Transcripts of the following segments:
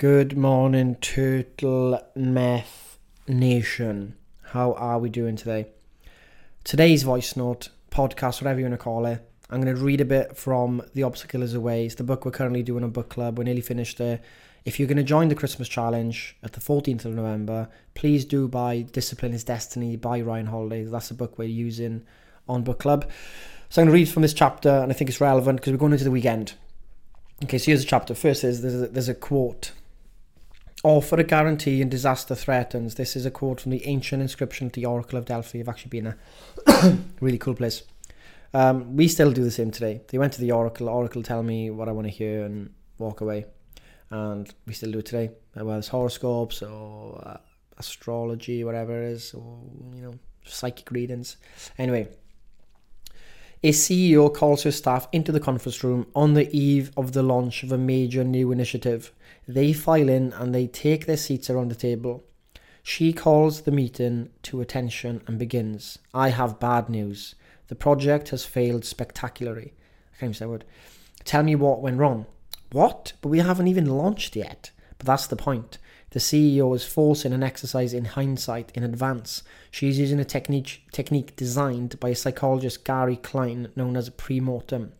Good morning, Turtle Meth Nation. How are we doing today? Today's voice note, podcast, whatever you want to call it, I'm going to read a bit from The Obstacle is Away. It's the book we're currently doing a book club. We're nearly finished it. If you're going to join the Christmas challenge at the 14th of November, please do buy Discipline is Destiny by Ryan Holiday. That's the book we're using on book club. So I'm going to read from this chapter, and I think it's relevant because we're going into the weekend. Okay, so here's the chapter. First is there's a, there's a quote. Offer a guarantee and disaster threatens. This is a quote from the ancient inscription at the Oracle of Delphi. I've actually been a really cool place. Um, we still do the same today. They went to the Oracle. Oracle tell me what I want to hear and walk away. And we still do it today. Whether it's horoscopes or uh, astrology, whatever it is, or, you know, psychic readings. Anyway, a CEO calls her staff into the conference room on the eve of the launch of a major new initiative. They file in and they take their seats around the table. She calls the meeting to attention and begins. I have bad news. The project has failed spectacularly. I can't even say a word. Tell me what went wrong. What? But we haven't even launched yet. But that's the point. The CEO is forcing an exercise in hindsight in advance. She's using a technique, technique designed by psychologist Gary Klein known as a pre-mortem.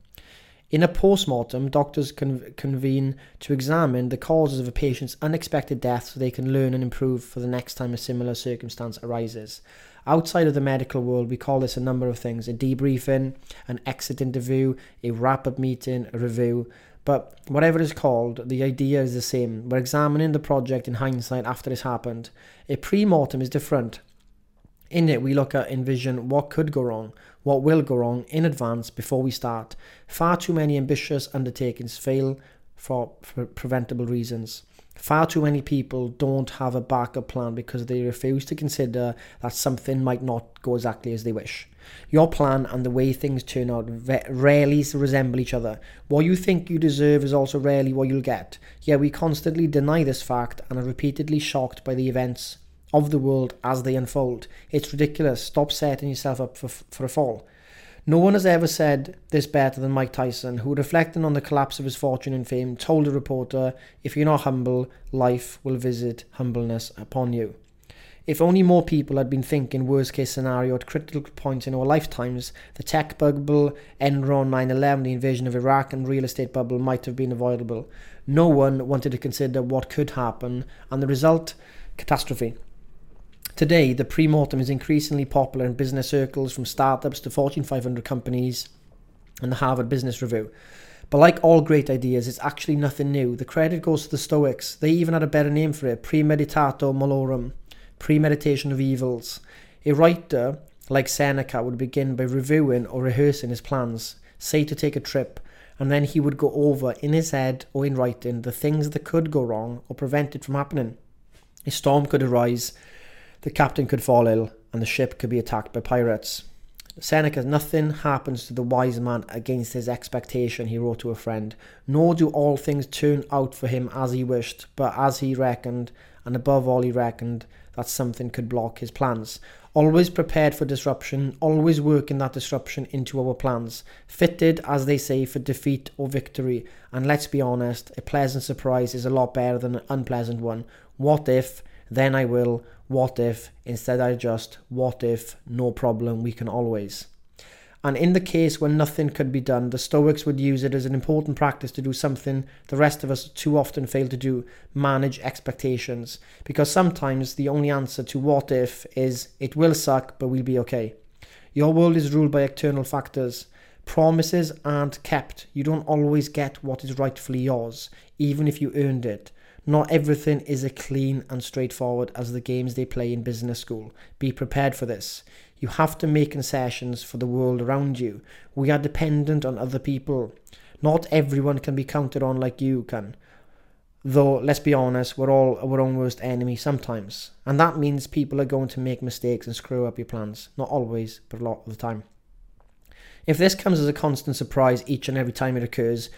In a post-mortem, doctors con- convene to examine the causes of a patient's unexpected death so they can learn and improve for the next time a similar circumstance arises. Outside of the medical world, we call this a number of things a debriefing, an exit interview, a wrap up meeting, a review. But whatever it's called, the idea is the same. We're examining the project in hindsight after it's happened. A pre mortem is different. In it, we look at envision what could go wrong, what will go wrong in advance before we start. Far too many ambitious undertakings fail for, for preventable reasons. Far too many people don't have a backup plan because they refuse to consider that something might not go exactly as they wish. Your plan and the way things turn out rarely resemble each other. What you think you deserve is also rarely what you'll get. Yet we constantly deny this fact and are repeatedly shocked by the events of the world as they unfold. It's ridiculous. Stop setting yourself up for, for a fall. No one has ever said this better than Mike Tyson, who, reflecting on the collapse of his fortune and fame, told a reporter, If you're not humble, life will visit humbleness upon you. If only more people had been thinking worst case scenario at critical points in our lifetimes, the tech bubble, Enron 9 11, the invasion of Iraq, and real estate bubble might have been avoidable. No one wanted to consider what could happen, and the result catastrophe. Today, the pre-mortem is increasingly popular in business circles from startups to Fortune 500 companies and the Harvard Business Review. But like all great ideas, it's actually nothing new. The credit goes to the Stoics. They even had a better name for it, premeditato malorum, premeditation of evils. A writer like Seneca would begin by reviewing or rehearsing his plans, say to take a trip, and then he would go over in his head or in writing the things that could go wrong or prevent it from happening. A storm could arise, the captain could fall ill and the ship could be attacked by pirates. Seneca, nothing happens to the wise man against his expectation, he wrote to a friend, nor do all things turn out for him as he wished, but as he reckoned, and above all, he reckoned that something could block his plans. Always prepared for disruption, always working that disruption into our plans, fitted, as they say, for defeat or victory. And let's be honest, a pleasant surprise is a lot better than an unpleasant one. What if? Then I will what if, instead I just, what if, no problem, we can always. And in the case when nothing could be done, the Stoics would use it as an important practice to do something the rest of us too often fail to do manage expectations. Because sometimes the only answer to what if is it will suck, but we'll be okay. Your world is ruled by external factors. Promises aren't kept. You don't always get what is rightfully yours, even if you earned it. Not everything is as clean and straightforward as the games they play in business school. Be prepared for this. You have to make concessions for the world around you. We are dependent on other people. Not everyone can be counted on like you can. Though, let's be honest, we're all our own worst enemy sometimes. And that means people are going to make mistakes and screw up your plans. Not always, but a lot of the time. If this comes as a constant surprise each and every time it occurs,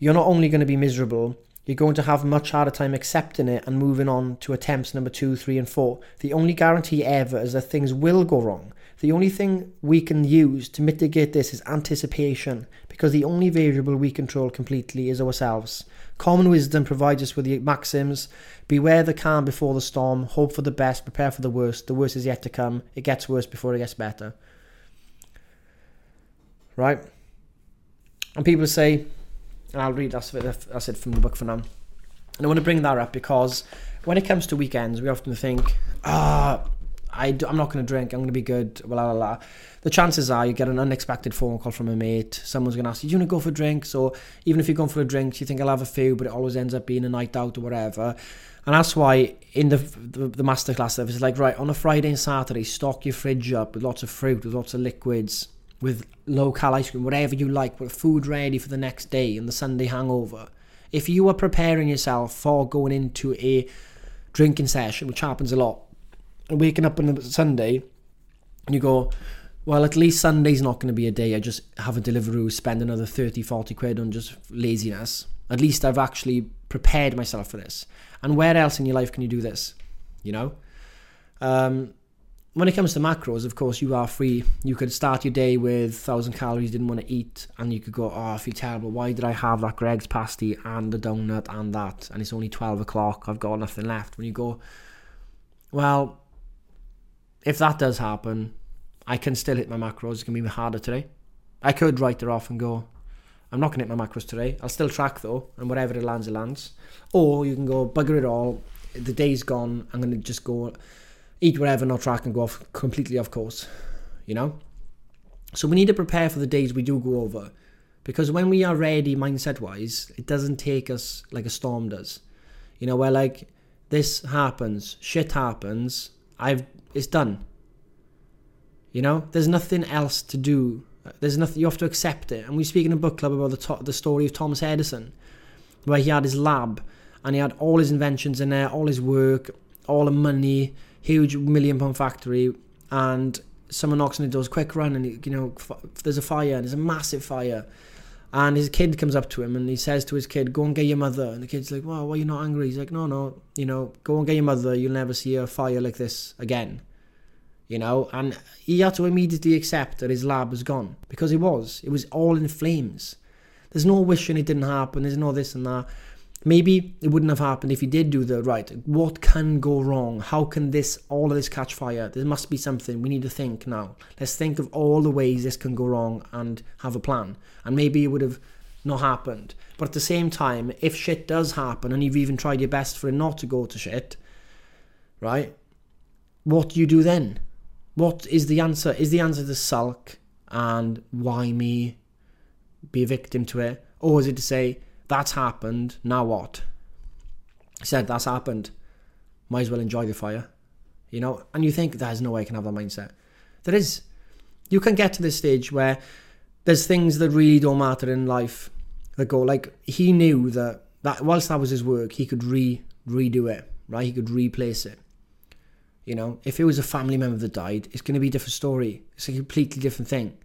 you're not only going to be miserable, you're going to have much harder time accepting it and moving on to attempts number two, three, and four. The only guarantee ever is that things will go wrong. The only thing we can use to mitigate this is anticipation, because the only variable we control completely is ourselves. Common wisdom provides us with the maxims beware the calm before the storm, hope for the best, prepare for the worst. The worst is yet to come. It gets worse before it gets better. Right? And people say, and I'll read that's, that's it from the book for now. And I want to bring that up because when it comes to weekends, we often think, ah, oh, I am not going to drink. I'm going to be good. Blah, blah, blah. The chances are you get an unexpected phone call from a mate. Someone's going to ask you, do you want to go for drinks? Or even if you're going for a drink, you think I'll have a few, but it always ends up being a night out or whatever. And that's why in the, the, the masterclass it's like, right, on a Friday and Saturday, stock your fridge up with lots of fruit, with lots of liquids, with local ice cream, whatever you like, with food ready for the next day and the Sunday hangover. If you are preparing yourself for going into a drinking session, which happens a lot, and waking up on a Sunday and you go, well, at least Sunday's not going to be a day I just have a Deliveroo, spend another 30, 40 quid on just laziness. At least I've actually prepared myself for this. And where else in your life can you do this? You know? Um, when it comes to macros, of course, you are free. You could start your day with 1,000 calories didn't want to eat, and you could go, Oh, I feel terrible. Why did I have that Greggs pasty and the donut and that? And it's only 12 o'clock. I've got nothing left. When you go, Well, if that does happen, I can still hit my macros. It's going to be harder today. I could write it off and go, I'm not going to hit my macros today. I'll still track though, and whatever it lands, it lands. Or you can go, bugger it all. The day's gone. I'm going to just go eat whatever, not track, and go off completely off course. You know? So we need to prepare for the days we do go over. Because when we are ready mindset wise, it doesn't take us like a storm does. You know, where like this happens, shit happens, I've it's done. You know, there's nothing else to do. There's nothing you have to accept it. And we speak in a book club about the to- the story of Thomas Edison, where he had his lab and he had all his inventions in there, all his work, all the money, huge million pound factory, and someone knocks on the doors, quick run, and you know, there's a fire, and there's a massive fire. And his kid comes up to him and he says to his kid, Go and get your mother. And the kid's like, Well, why are you not angry? He's like, No, no, you know, go and get your mother. You'll never see a fire like this again. You know, and he had to immediately accept that his lab was gone because it was. It was all in flames. There's no wishing it didn't happen. There's no this and that. Maybe it wouldn't have happened if you did do the right. What can go wrong? How can this, all of this catch fire? There must be something. We need to think now. Let's think of all the ways this can go wrong and have a plan. And maybe it would have not happened. But at the same time, if shit does happen and you've even tried your best for it not to go to shit, right? What do you do then? What is the answer? Is the answer to sulk and why me? Be a victim to it? Or is it to say, that's happened. Now what? He said, That's happened. Might as well enjoy the fire. You know, and you think there's no way I can have that mindset. There is. You can get to this stage where there's things that really don't matter in life that go like he knew that that whilst that was his work, he could re redo it, right? He could replace it. You know, if it was a family member that died, it's going to be a different story. It's a completely different thing.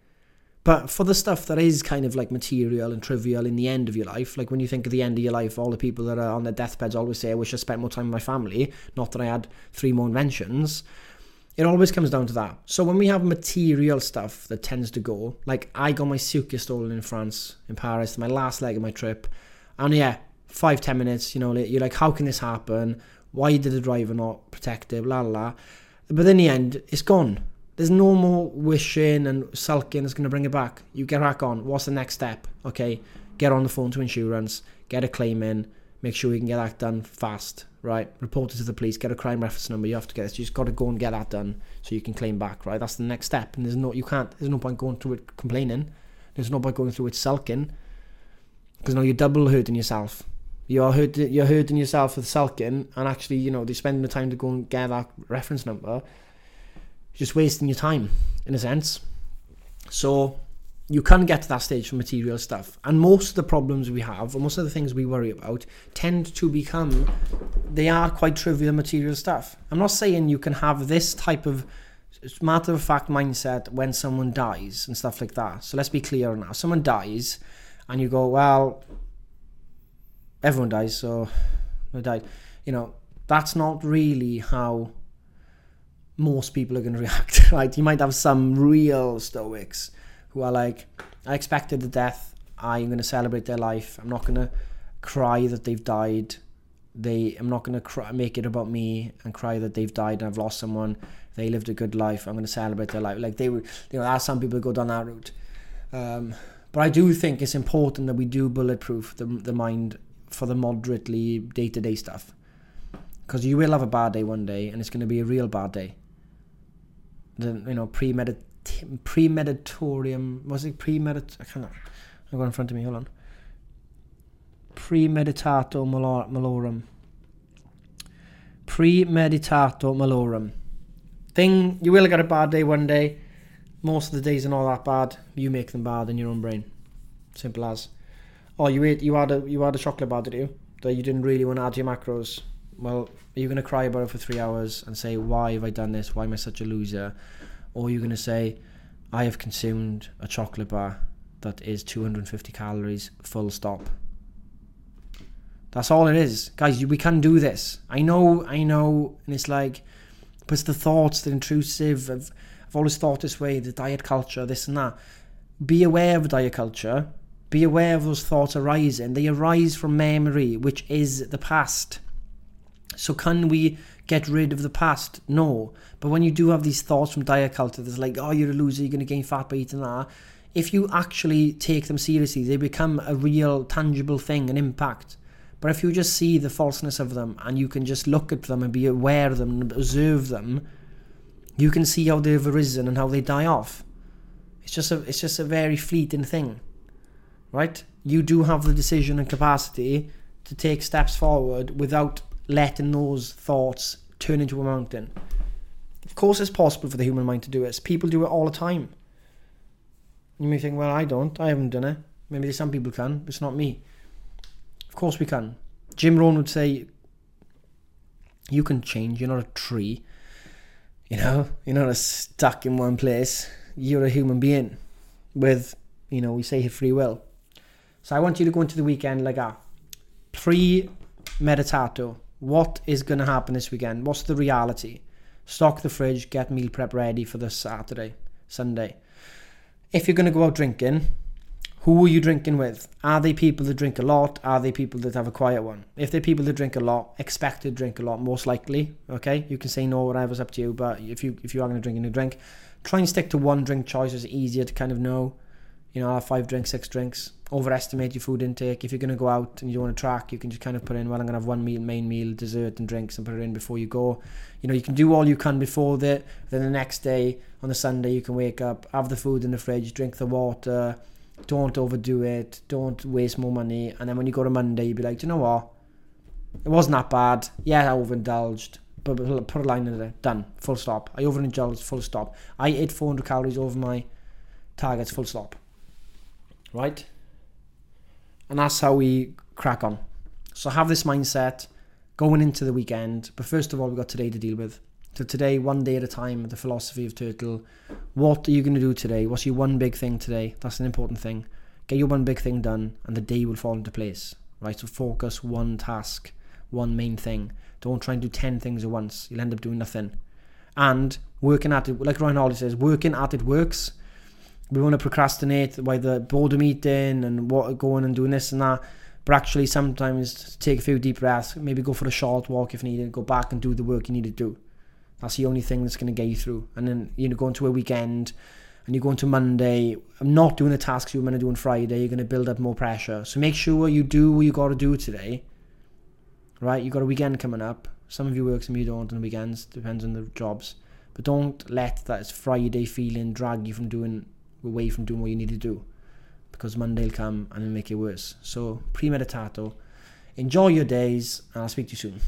But for the stuff that is kind of like material and trivial in the end of your life, like when you think of the end of your life, all the people that are on their deathbeds always say, I wish I spent more time with my family, not that I had three more inventions. It always comes down to that. So when we have material stuff that tends to go, like I got my suitcase stolen in France, in Paris, my last leg of my trip, and yeah, five, ten minutes, you know, you're like, how can this happen? Why did the driver not protect it? Blah, blah, blah. But in the end, it's gone there's no more wishing and sulking that's going to bring it back. You get back on. What's the next step? Okay, get on the phone to insurance, get a claim in, make sure you can get that done fast, right? Report it to the police, get a crime reference number. You have to get this. You just got to go and get that done so you can claim back, right? That's the next step. And there's no, you can't. There's no point going through it complaining. There's no point going through it sulking, because now you're double hurting yourself. You're hurt, you're hurting yourself with sulking, and actually, you know, they're spending the time to go and get that reference number just wasting your time in a sense. So you can get to that stage for material stuff. And most of the problems we have, or most of the things we worry about, tend to become, they are quite trivial material stuff. I'm not saying you can have this type of matter of fact mindset when someone dies and stuff like that. So let's be clear now. Someone dies, and you go, well, everyone dies, so they died. You know, that's not really how most people are going to react, right? You might have some real stoics who are like, I expected the death. I'm going to celebrate their life. I'm not going to cry that they've died. They, I'm not going to make it about me and cry that they've died and I've lost someone. They lived a good life. I'm going to celebrate their life. Like they would, you know, some people go down that route. Um, but I do think it's important that we do bulletproof the, the mind for the moderately day to day stuff. Because you will have a bad day one day and it's going to be a real bad day. The, you know, premedit premeditorium, was it premedit? I can't I've got in front of me, hold on. Premeditato malorum. Premeditato malorum. Thing, you will get a bad day one day. Most of the days are not that bad. You make them bad in your own brain. Simple as. Oh, you ate, you had a, you had a chocolate bar, did you? That you didn't really want to add your macros. Well, are you going to cry about it for three hours and say, why have I done this? Why am I such a loser? Or are you going to say, I have consumed a chocolate bar that is 250 calories, full stop. That's all it is. Guys, we can do this. I know, I know, and it's like, but it's the thoughts, the intrusive. I've, I've always thought this way, the diet culture, this and that. Be aware of diet culture. Be aware of those thoughts arising. They arise from memory, which is the past. So can we get rid of the past? No. But when you do have these thoughts from diet culture, there's like, oh, you're a loser, you're going to gain fat by eating that if you actually take them seriously, they become a real, tangible thing, an impact. But if you just see the falseness of them and you can just look at them and be aware of them and observe them, you can see how they've arisen and how they die off. It's just a it's just a very fleeting thing. Right? You do have the decision and capacity to take steps forward without letting those thoughts turn into a mountain. Of course it's possible for the human mind to do it. People do it all the time. You may think, well, I don't. I haven't done it. Maybe some people can, but it's not me. Of course we can. Jim Rohn would say, you can change. You're not a tree. You know, you're not stuck in one place. You're a human being with, you know, we say free will. So I want you to go into the weekend like a pre-meditato. What is going to happen this weekend? What's the reality? Stock the fridge, get meal prep ready for this Saturday, Sunday if you're going to go out drinking, who are you drinking with? Are they people that drink a lot? Are they people that have a quiet one? If they're people that drink a lot, expect to drink a lot, most likely. Okay, you can say no, whatever's up to you. But if you if you are going to drink a drink, try and stick to one drink choice. It's easier to kind of know. You know, have five drinks, six drinks. Overestimate your food intake. If you're going to go out and you want to track, you can just kind of put in, well, I'm going to have one meal, main meal, dessert, and drinks, and put it in before you go. You know, you can do all you can before that. Then the next day on the Sunday, you can wake up, have the food in the fridge, drink the water. Don't overdo it. Don't waste more money. And then when you go to Monday, you'll be like, you know what? It wasn't that bad. Yeah, I overindulged. But put a line in there. Done. Full stop. I overindulged. Full stop. I ate 400 calories over my targets. Full stop right? And that's how we crack on. So have this mindset going into the weekend. But first of all, we've got today to deal with. So today, one day at a time, the philosophy of Turtle. What are you going to do today? What's your one big thing today? That's an important thing. Get your one big thing done, and the day will fall into place. Right? So focus one task, one main thing. Don't try and do ten things at once. You'll end up doing nothing. And working at it, like Ryan Holiday says, working at it works we want to procrastinate by the boredom eating and what going and doing this and that. But actually, sometimes take a few deep breaths, maybe go for a short walk if needed, go back and do the work you need to do. That's the only thing that's going to get you through. And then you know, going to a weekend and you go into Monday, I'm not doing the tasks you were going to do on Friday, you're going to build up more pressure. So make sure you do what you got to do today. Right? You got a weekend coming up. Some of you work, some of you don't on the weekends, depends on the jobs. But don't let that Friday feeling drag you from doing away from doing what you need to do because Monday will come and it'll make it worse. So, premeditato. Enjoy your days, and I'll speak to you soon.